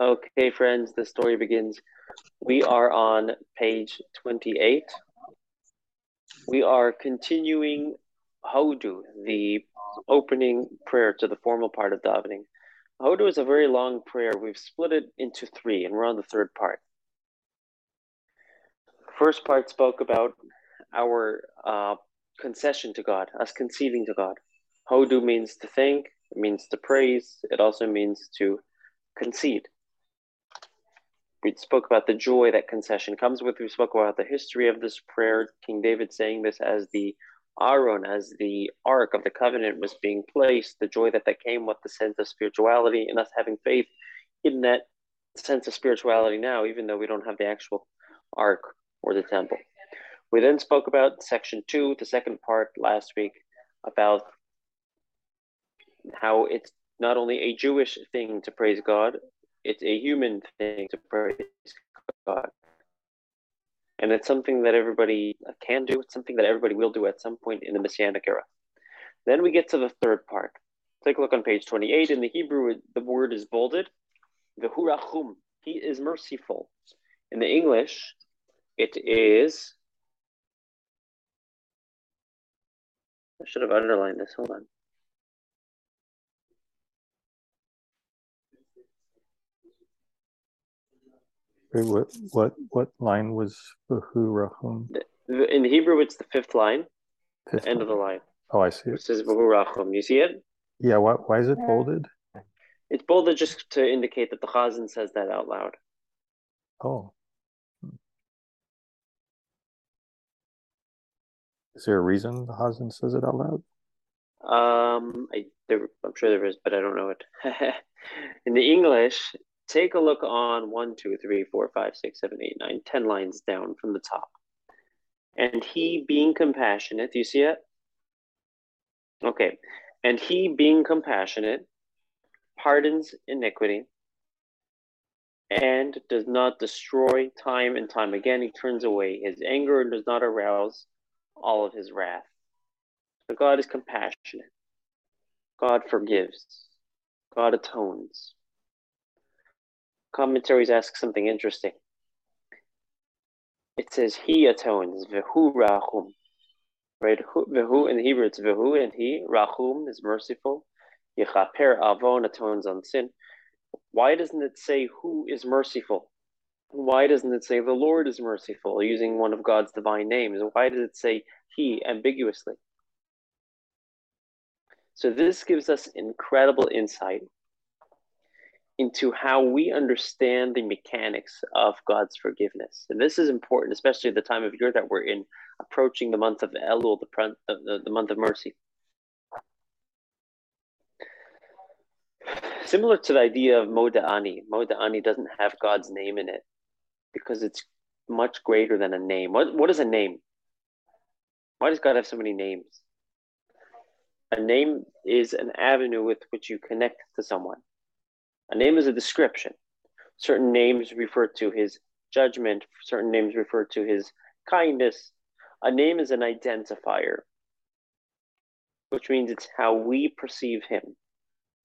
Okay, friends, the story begins. We are on page 28. We are continuing Hodu, the opening prayer to the formal part of davening. Hodu is a very long prayer. We've split it into three, and we're on the third part. First part spoke about our uh, concession to God, us conceding to God. Hodu means to thank, it means to praise, it also means to concede we spoke about the joy that concession comes with. We spoke about the history of this prayer. King David saying this as the Aron, as the Ark of the Covenant was being placed, the joy that that came with the sense of spirituality and us having faith in that sense of spirituality now, even though we don't have the actual Ark or the temple. We then spoke about section two, the second part last week, about how it's not only a Jewish thing to praise God, it's a human thing to praise God. And it's something that everybody can do. It's something that everybody will do at some point in the Messianic era. Then we get to the third part. Take a look on page 28. In the Hebrew, the word is bolded. V'hurachum. He is merciful. In the English, it is. I should have underlined this. Hold on. What what what line was Bahurahum? In Hebrew, it's the fifth line, fifth the end line. of the line. Oh, I see it. It says Bahurahum. You see it? Yeah. Why why is it bolded? It's bolded just to indicate that the Chazan says that out loud. Oh. Is there a reason the Chazan says it out loud? Um, I there, I'm sure there is, but I don't know it. in the English, Take a look on one, two, three, four, five, six, seven, eight, nine, ten lines down from the top. And he being compassionate, do you see it? Okay. And he being compassionate pardons iniquity and does not destroy time and time again. He turns away his anger and does not arouse all of his wrath. So God is compassionate. God forgives. God atones commentaries ask something interesting. It says he atones, vehu rachum. Right? Vehu in Hebrew it's vehu and he, rachum is merciful. Yechaper avon atones on sin. Why doesn't it say who is merciful? Why doesn't it say the Lord is merciful using one of God's divine names? Why does it say he ambiguously? So this gives us incredible insight into how we understand the mechanics of God's forgiveness. And this is important, especially at the time of year that we're in, approaching the month of Elul, the, the, the month of mercy. Similar to the idea of Modeh Ani, Moda'ani doesn't have God's name in it because it's much greater than a name. What, what is a name? Why does God have so many names? A name is an avenue with which you connect to someone. A name is a description. Certain names refer to his judgment, certain names refer to his kindness. A name is an identifier, which means it's how we perceive him.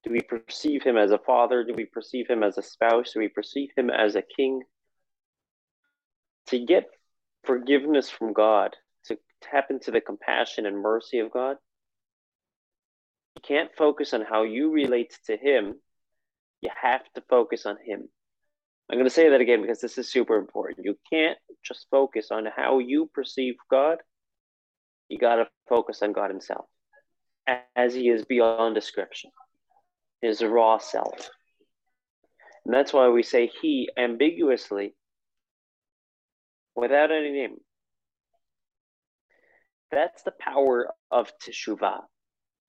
Do we perceive him as a father? Do we perceive him as a spouse? Do we perceive him as a king? To get forgiveness from God, to tap into the compassion and mercy of God, you can't focus on how you relate to him you have to focus on Him. I'm going to say that again because this is super important. You can't just focus on how you perceive God. You got to focus on God Himself as He is beyond description, His raw self. And that's why we say He ambiguously without any name. That's the power of Teshuvah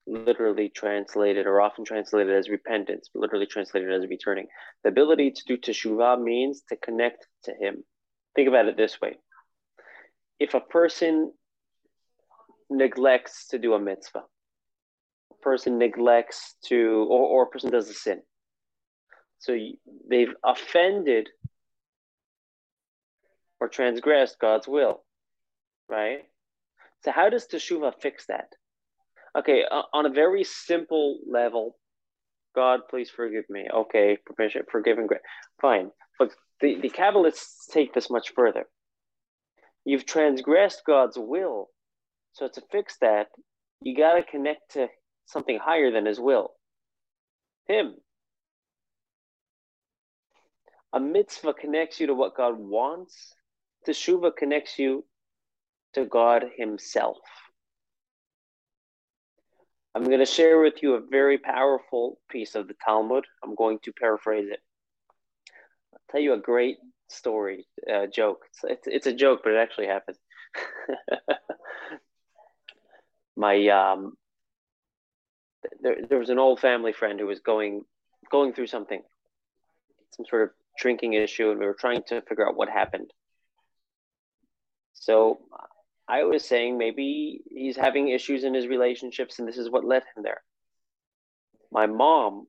literally translated or often translated as repentance, literally translated as returning. The ability to do teshuvah means to connect to Him. Think about it this way if a person neglects to do a mitzvah, a person neglects to, or, or a person does a sin, so they've offended or transgressed God's will, right? So, how does teshuvah fix that? Okay, uh, on a very simple level, God, please forgive me. Okay, permission, forgive grace. Fine. But the, the Kabbalists take this much further. You've transgressed God's will. So to fix that, you got to connect to something higher than his will. Him. A mitzvah connects you to what God wants. Teshuva connects you to God Himself. I'm going to share with you a very powerful piece of the Talmud. I'm going to paraphrase it. I'll tell you a great story, uh, joke. It's, it's, it's a joke, but it actually happened. My um, there there was an old family friend who was going going through something, some sort of drinking issue, and we were trying to figure out what happened. So I was saying maybe he's having issues in his relationships and this is what led him there. My mom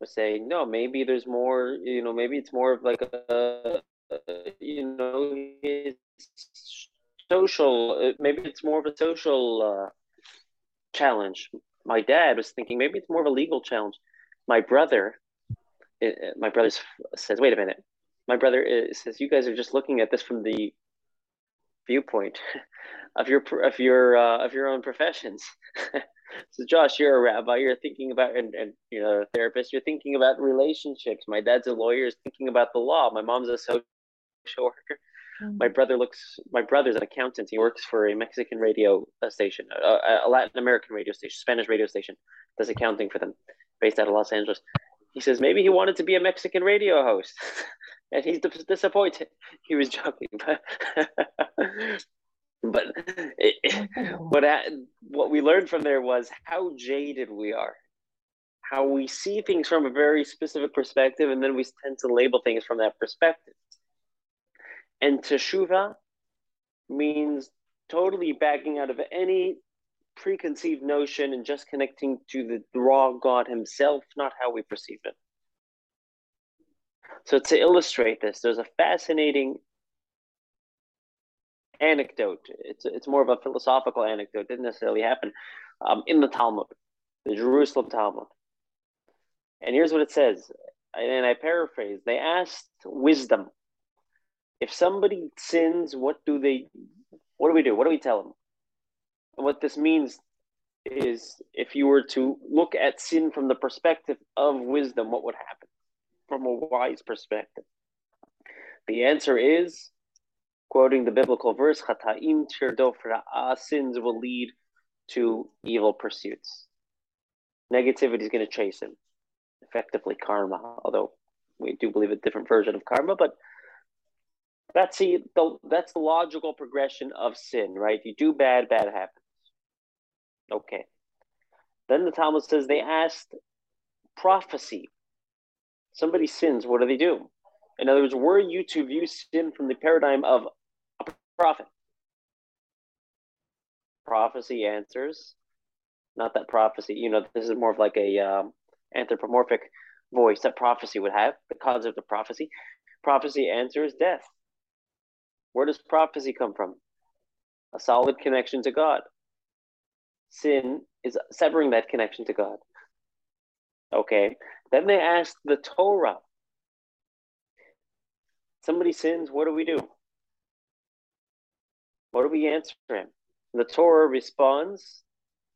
was saying, no, maybe there's more, you know, maybe it's more of like a, you know, social, maybe it's more of a social uh, challenge. My dad was thinking maybe it's more of a legal challenge. My brother, my brother says, wait a minute. My brother is, says, you guys are just looking at this from the viewpoint of your of your uh, of your own professions. so Josh, you're a rabbi. You're thinking about and, and you know a therapist. You're thinking about relationships. My dad's a lawyer. Is thinking about the law. My mom's a social worker. Mm-hmm. My brother looks. My brother's an accountant. He works for a Mexican radio station, a, a Latin American radio station, Spanish radio station. Does accounting for them, based out of Los Angeles. He says maybe he wanted to be a Mexican radio host. And he's disappointed. He was joking, but but it, what I, what we learned from there was how jaded we are, how we see things from a very specific perspective, and then we tend to label things from that perspective. And teshuva means totally backing out of any preconceived notion and just connecting to the raw God Himself, not how we perceive it. So to illustrate this, there's a fascinating anecdote. It's it's more of a philosophical anecdote. It didn't necessarily happen um, in the Talmud, the Jerusalem Talmud. And here's what it says, and I paraphrase. They asked wisdom, if somebody sins, what do they? What do we do? What do we tell them? And what this means is, if you were to look at sin from the perspective of wisdom, what would happen? From a wise perspective? The answer is, quoting the biblical verse, Chataim tirdofra'ah, sins will lead to evil pursuits. Negativity is going to chase him. Effectively karma, although we do believe a different version of karma, but that's the, the that's the logical progression of sin, right? You do bad, bad happens. Okay. Then the Talmud says they asked prophecy somebody sins, what do they do? In other words, were you to view sin from the paradigm of a prophet? Prophecy answers, not that prophecy, you know, this is more of like a um, anthropomorphic voice that prophecy would have, the concept of the prophecy. Prophecy answers death. Where does prophecy come from? A solid connection to God. Sin is severing that connection to God. Okay. Then they asked the Torah. Somebody sins, what do we do? What do we answer him? The Torah responds,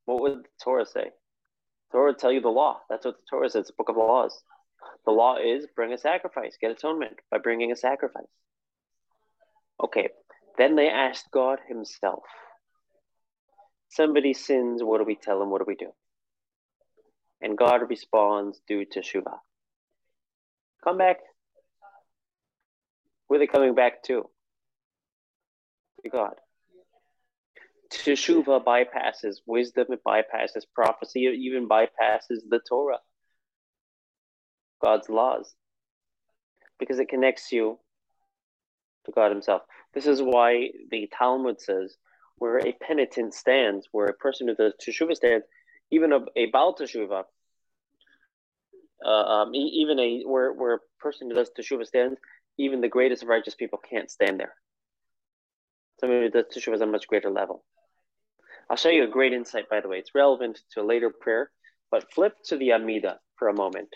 what would the Torah say? The Torah tell you the law. That's what the Torah says, the book of laws. The law is bring a sacrifice, get atonement by bringing a sacrifice. Okay, then they asked God Himself. Somebody sins, what do we tell him? What do we do? And God responds do teshuvah. Come back. Who are they coming back to? To God. Teshuvah bypasses wisdom, it bypasses prophecy, it even bypasses the Torah, God's laws, because it connects you to God Himself. This is why the Talmud says, where a penitent stands, where a person who does Teshuvah stands, even a, a Baal Teshuvah, uh, um, even a where where a person who does teshuva stands, even the greatest of righteous people can't stand there. Somebody who does teshuva is a much greater level. I'll show you a great insight, by the way. It's relevant to a later prayer, but flip to the Amida. for a moment.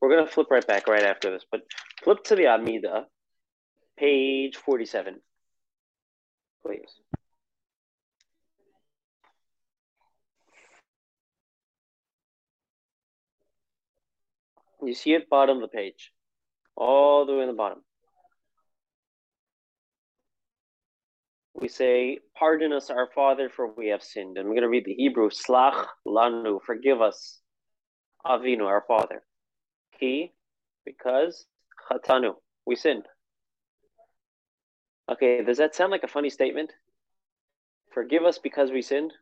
We're going to flip right back right after this, but flip to the Amida, page 47, please. You see it bottom of the page, all the way in the bottom. We say, Pardon us, our Father, for we have sinned. And we're going to read the Hebrew, Slach lanu, forgive us, Avinu, our Father. Ki, because, Chatanu, we sinned. Okay, does that sound like a funny statement? Forgive us because we sinned?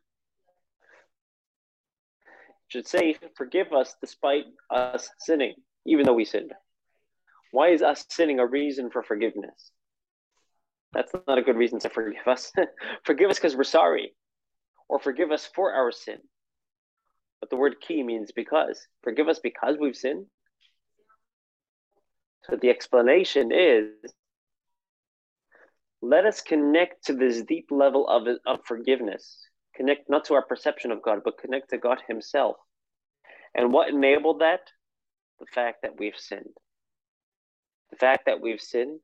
Should say, Forgive us despite us sinning, even though we sinned. Why is us sinning a reason for forgiveness? That's not a good reason to forgive us. forgive us because we're sorry, or forgive us for our sin. But the word ki means because. Forgive us because we've sinned. So the explanation is let us connect to this deep level of, of forgiveness Connect not to our perception of God, but connect to God Himself. And what enabled that? The fact that we've sinned. The fact that we've sinned,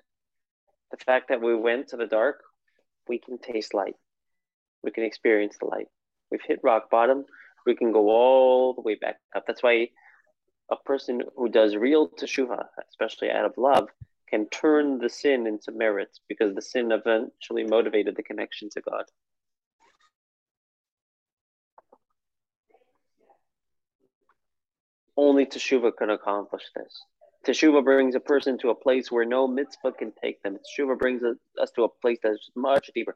the fact that we went to the dark, we can taste light. We can experience the light. We've hit rock bottom. We can go all the way back up. That's why a person who does real teshuva, especially out of love, can turn the sin into merit because the sin eventually motivated the connection to God. Only teshuva can accomplish this. Teshuva brings a person to a place where no mitzvah can take them. Teshuva brings us to a place that's much deeper.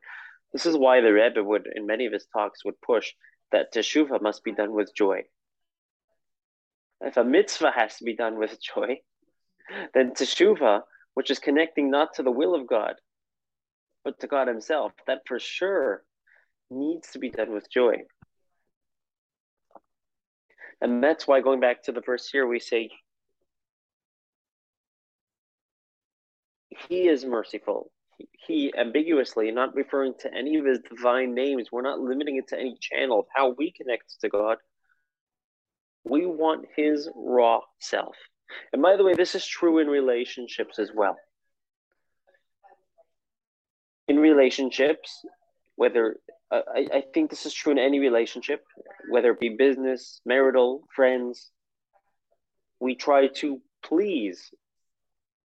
This is why the Rebbe would, in many of his talks, would push that teshuva must be done with joy. If a mitzvah has to be done with joy, then teshuva, which is connecting not to the will of God, but to God Himself, that for sure needs to be done with joy. And that's why going back to the verse here, we say, He is merciful. He ambiguously, not referring to any of his divine names, we're not limiting it to any channel of how we connect to God. We want his raw self. And by the way, this is true in relationships as well. In relationships, whether I, I think this is true in any relationship, whether it be business, marital, friends. We try to please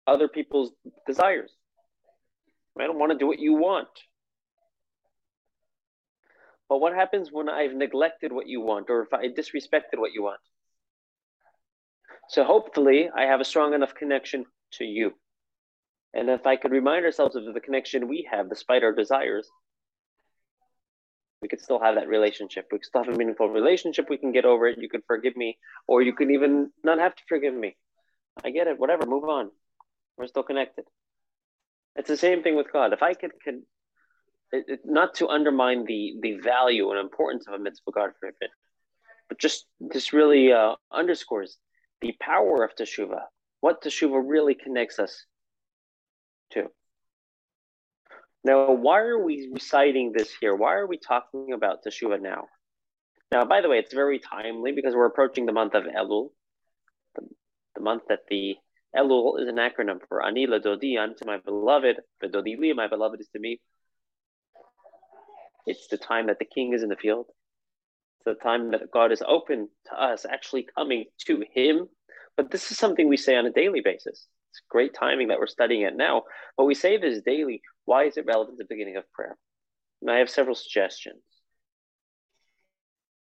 other people's desires. I don't want to do what you want. But what happens when I've neglected what you want or if I disrespected what you want? So hopefully I have a strong enough connection to you. And if I could remind ourselves of the connection we have despite our desires, we could still have that relationship. We could still have a meaningful relationship. We can get over it. You can forgive me, or you can even not have to forgive me. I get it. Whatever. Move on. We're still connected. It's the same thing with God. If I could, could it, it, not to undermine the the value and importance of a mitzvah, God forbid, but just this really uh, underscores the power of teshuva. What teshuva really connects us to. Now, why are we reciting this here? Why are we talking about Teshuvah now? Now, by the way, it's very timely because we're approaching the month of Elul, the, the month that the Elul is an acronym for Ani Dodi, unto my beloved, Dodi Li, my beloved is to me. It's the time that the king is in the field. It's the time that God is open to us, actually coming to him. But this is something we say on a daily basis. It's great timing that we're studying it now, but we say this daily. Why is it relevant at the beginning of prayer? And I have several suggestions.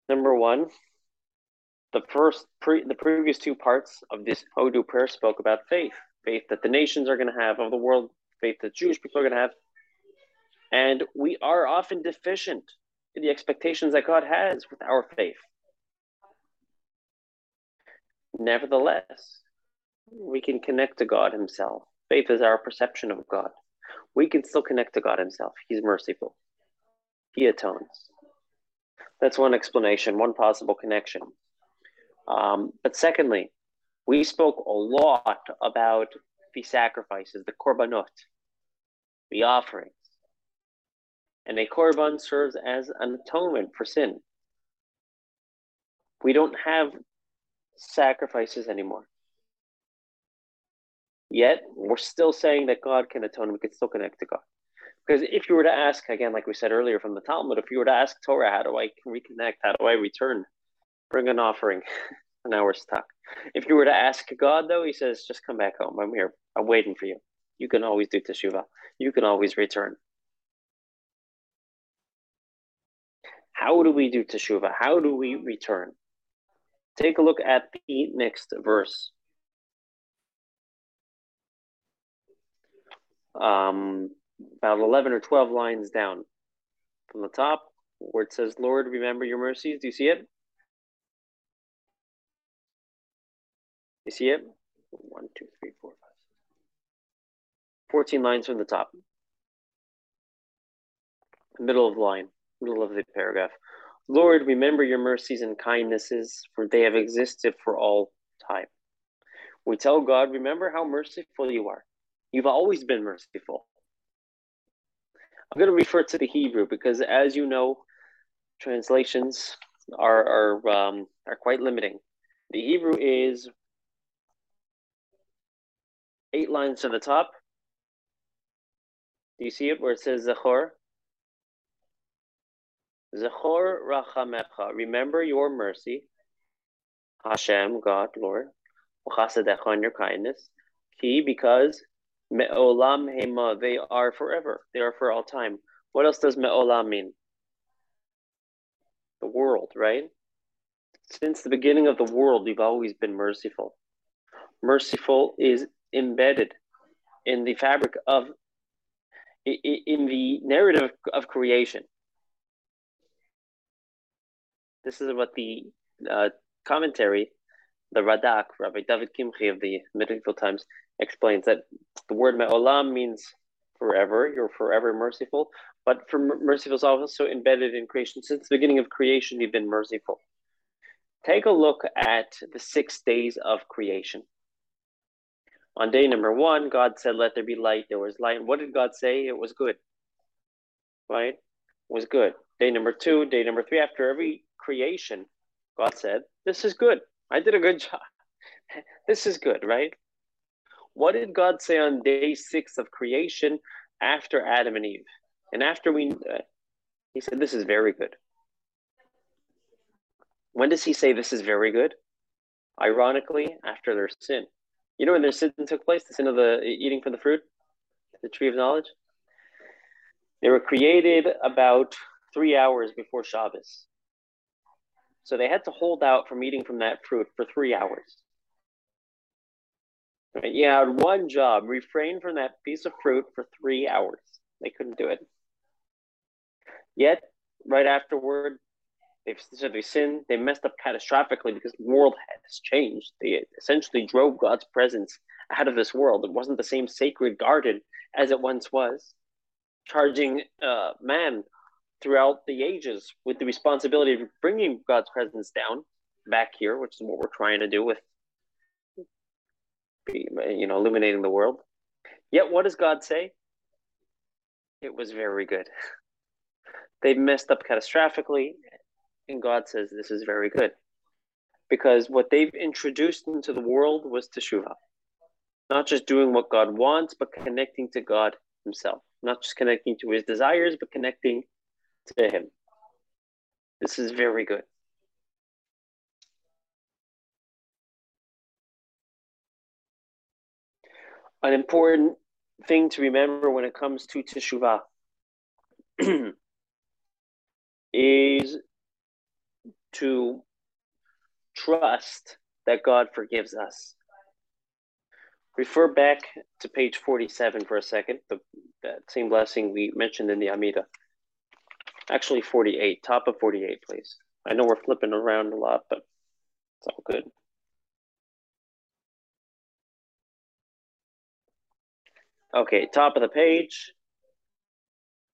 Number one, the first pre, the previous two parts of this Hodu prayer spoke about faith, faith that the nations are going to have of the world, faith that Jewish people are going to have, and we are often deficient in the expectations that God has with our faith. Nevertheless, we can connect to God Himself. Faith is our perception of God. We can still connect to God Himself. He's merciful, He atones. That's one explanation, one possible connection. Um, but secondly, we spoke a lot about the sacrifices, the korbanot, the offerings. And a korban serves as an atonement for sin. We don't have sacrifices anymore. Yet we're still saying that God can atone, we can still connect to God. Because if you were to ask, again, like we said earlier from the Talmud, if you were to ask Torah, how do I reconnect? How do I return? Bring an offering. And now we're stuck. If you were to ask God, though, he says, just come back home. I'm here. I'm waiting for you. You can always do teshuvah. You can always return. How do we do teshuvah? How do we return? Take a look at the next verse. Um, about 11 or 12 lines down from the top where it says, Lord, remember your mercies. Do you see it? You see it? One, two, three, four, five, six. 14 lines from the top. Middle of the line, middle of the paragraph. Lord, remember your mercies and kindnesses, for they have existed for all time. We tell God, remember how merciful you are. You've always been merciful. I'm going to refer to the Hebrew because, as you know, translations are are um, are quite limiting. The Hebrew is eight lines to the top. Do you see it where it says Zechor? Zechor rachamecha. Remember your mercy. Hashem, God, Lord. And your kindness. Ki, because me'olam hema, they are forever. They are for all time. What else does me'olam mean? The world, right? Since the beginning of the world, you've always been merciful. Merciful is embedded in the fabric of in the narrative of creation. This is what the uh, commentary, the Radak, Rabbi David Kimchi of the Medieval Times, explains that the word me'olam means forever, you're forever merciful, but for merciful is also embedded in creation. Since the beginning of creation, you've been merciful. Take a look at the six days of creation. On day number one, God said, Let there be light. There was light. What did God say? It was good. Right? It was good. Day number two, day number three, after every creation, God said, This is good. I did a good job. this is good, right? What did God say on day six of creation after Adam and Eve? And after we, uh, he said, This is very good. When does he say this is very good? Ironically, after their sin. You know when their sin took place, the sin of the eating from the fruit, the tree of knowledge? They were created about three hours before Shabbos. So they had to hold out from eating from that fruit for three hours. Right? One job, refrain from that piece of fruit for three hours. They couldn't do it. Yet, right afterward, They've sinned. They messed up catastrophically because the world has changed. They essentially drove God's presence out of this world. It wasn't the same sacred garden as it once was, charging uh, man throughout the ages with the responsibility of bringing God's presence down back here, which is what we're trying to do with, you know, illuminating the world. Yet, what does God say? It was very good. They messed up catastrophically, and God says this is very good. Because what they've introduced into the world was teshuvah. Not just doing what God wants, but connecting to God Himself. Not just connecting to His desires, but connecting to Him. This is very good. An important thing to remember when it comes to teshuvah is to trust that God forgives us. Refer back to page 47 for a second, the, that same blessing we mentioned in the Amida. Actually, 48, top of 48, please. I know we're flipping around a lot, but it's all good. Okay, top of the page.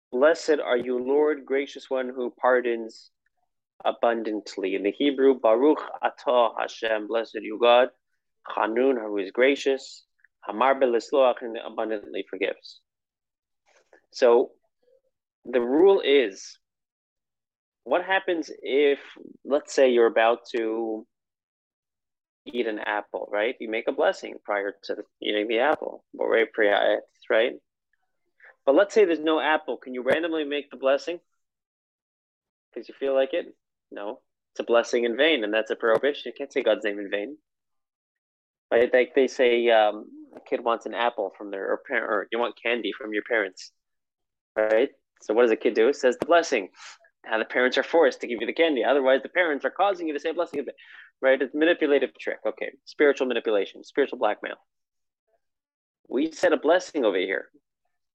Blessed are you, Lord, gracious one who pardons abundantly. In the Hebrew, Baruch Atah Hashem, blessed you God, Chanun, who is gracious, Hamarbeh lisloach, and abundantly forgives. So the rule is what happens if, let's say, you're about to eat an apple, right? You make a blessing prior to eating the apple, right? Right? But let's say there's no apple. Can you randomly make the blessing? Because you feel like it? No. It's a blessing in vain, and that's a prohibition. You can't say God's name in vain. Right? Like they say um, a kid wants an apple from their or parent or you want candy from your parents. Right? So what does a kid do? It says the blessing. Now the parents are forced to give you the candy. Otherwise, the parents are causing you to say blessing. Right? It's manipulative trick. Okay. Spiritual manipulation, spiritual blackmail. We said a blessing over here.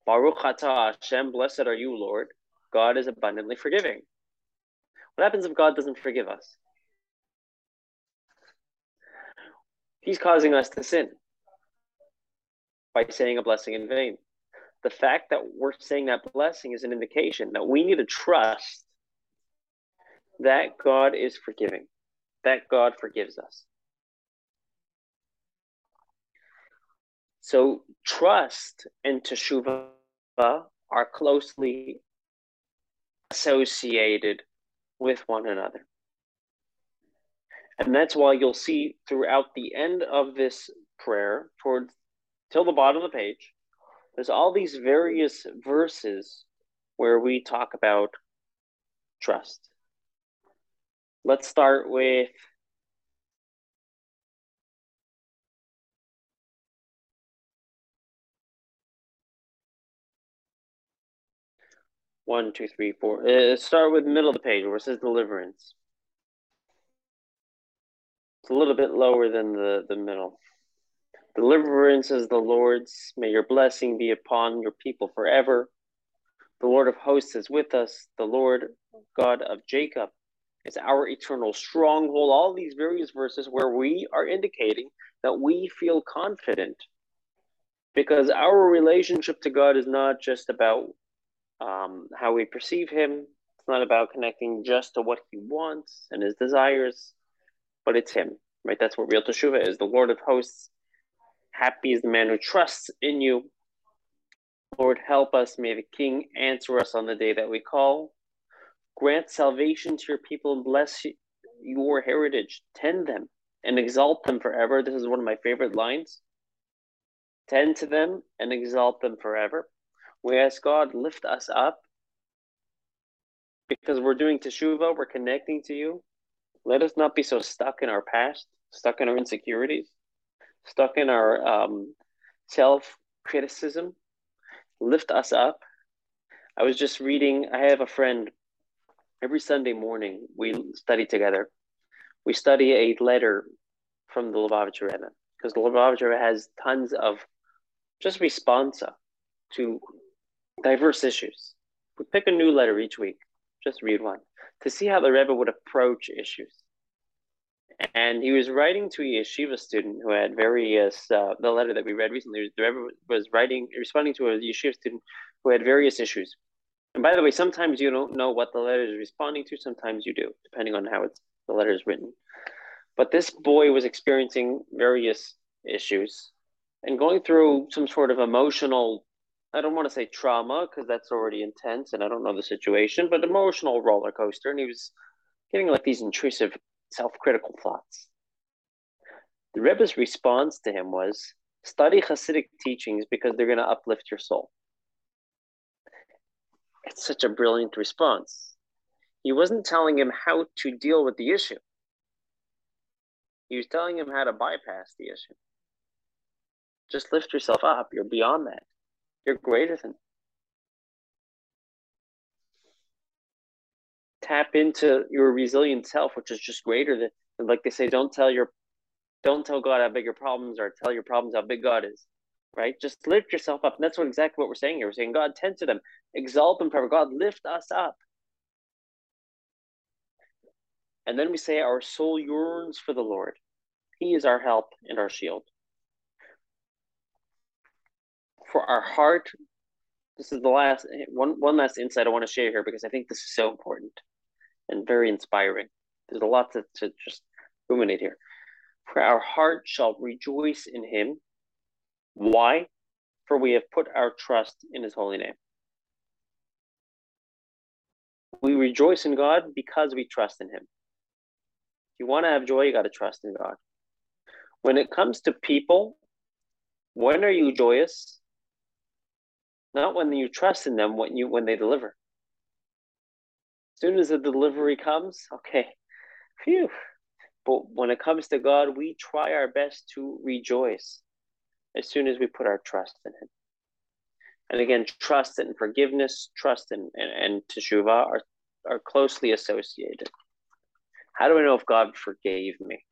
Baruch atah Hashem, blessed are you, Lord. God is abundantly forgiving. What happens if God doesn't forgive us? He's causing us to sin by saying a blessing in vain. The fact that we're saying that blessing is an indication that we need to trust that God is forgiving, that God forgives us. So trust and teshuvah are closely associated with one another. And that's why you'll see throughout the end of this prayer, towards till the bottom of the page, there's all these various verses where we talk about trust. Let's start with One, two, three, four. Uh, start with middle of the page where it says deliverance. It's a little bit lower than the, the middle. Deliverance is the Lord's. May your blessing be upon your people forever. The Lord of hosts is with us. The Lord God of Jacob is our eternal stronghold. All these various verses where we are indicating that we feel confident because our relationship to God is not just about um, how we perceive him. It's not about connecting just to what he wants and his desires, but it's him, right? That's what real teshuva is. The Lord of hosts, happy is the man who trusts in you. Lord, help us. May the King answer us on the day that we call. Grant salvation to your people and bless your heritage. Tend them and exalt them forever. This is one of my favorite lines. Tend to them and exalt them forever. We ask God, lift us up because we're doing teshuva, we're connecting to you. Let us not be so stuck in our past, stuck in our insecurities, stuck in our um, self criticism. Lift us up. I was just reading, I have a friend, every Sunday morning we study together. We study a letter from the Lubavitcher Rebbe because the Lubavitcher has tons of just responsa to diverse issues. We pick a new letter each week, just read one, to see how the Rebbe would approach issues. And he was writing to a yeshiva student who had various, uh, the letter that we read recently, the Rebbe was writing, responding to a yeshiva student who had various issues. And by the way, sometimes you don't know what the letter is responding to, sometimes you do, depending on how it's, the letter is written. But this boy was experiencing various issues and going through some sort of emotional I don't want to say trauma because that's already intense and I don't know the situation, but emotional roller coaster. And he was getting like these intrusive, self critical thoughts. The Rebbe's response to him was study Hasidic teachings because they're going to uplift your soul. It's such a brilliant response. He wasn't telling him how to deal with the issue, he was telling him how to bypass the issue. Just lift yourself up. You're beyond that. You're greater than. Tap into your resilient self, which is just greater than, like they say, don't tell your, don't tell God how big your problems are. Tell your problems how big God is, right? Just lift yourself up, and that's what exactly what we're saying here. We're saying, God, tend to them, exalt them forever. God, lift us up. And then we say, our soul yearns for the Lord. He is our help and our shield for our heart, this is the last one one last insight I want to share here because I think this is so important and very inspiring. There's a lot to, to just ruminate here. For our heart shall rejoice in him. Why? For we have put our trust in his holy name. We rejoice in God because we trust in him. If you want to have joy, you got to trust in God. When it comes to people, when are you joyous? Not when you trust in them, when you when they deliver. As soon as the delivery comes, okay, phew. But when it comes to God, we try our best to rejoice as soon as we put our trust in Him. And again, trust and forgiveness, trust and, and, and teshuvah are, are closely associated. How do I know if God forgave me?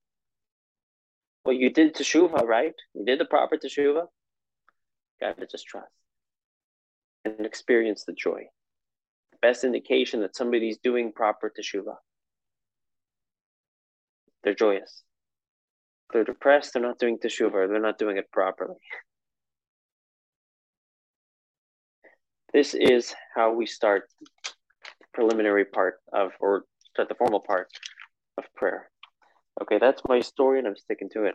Well, you did teshuvah, right? You did the proper teshuvah. Got to just trust and experience the joy. The best indication that somebody's doing proper teshuvah. They're joyous. They're depressed. They're not doing teshuvah. They're not doing it properly. This is how we start the preliminary part of, or start the formal part of prayer. Okay, that's my story, and I'm sticking to it.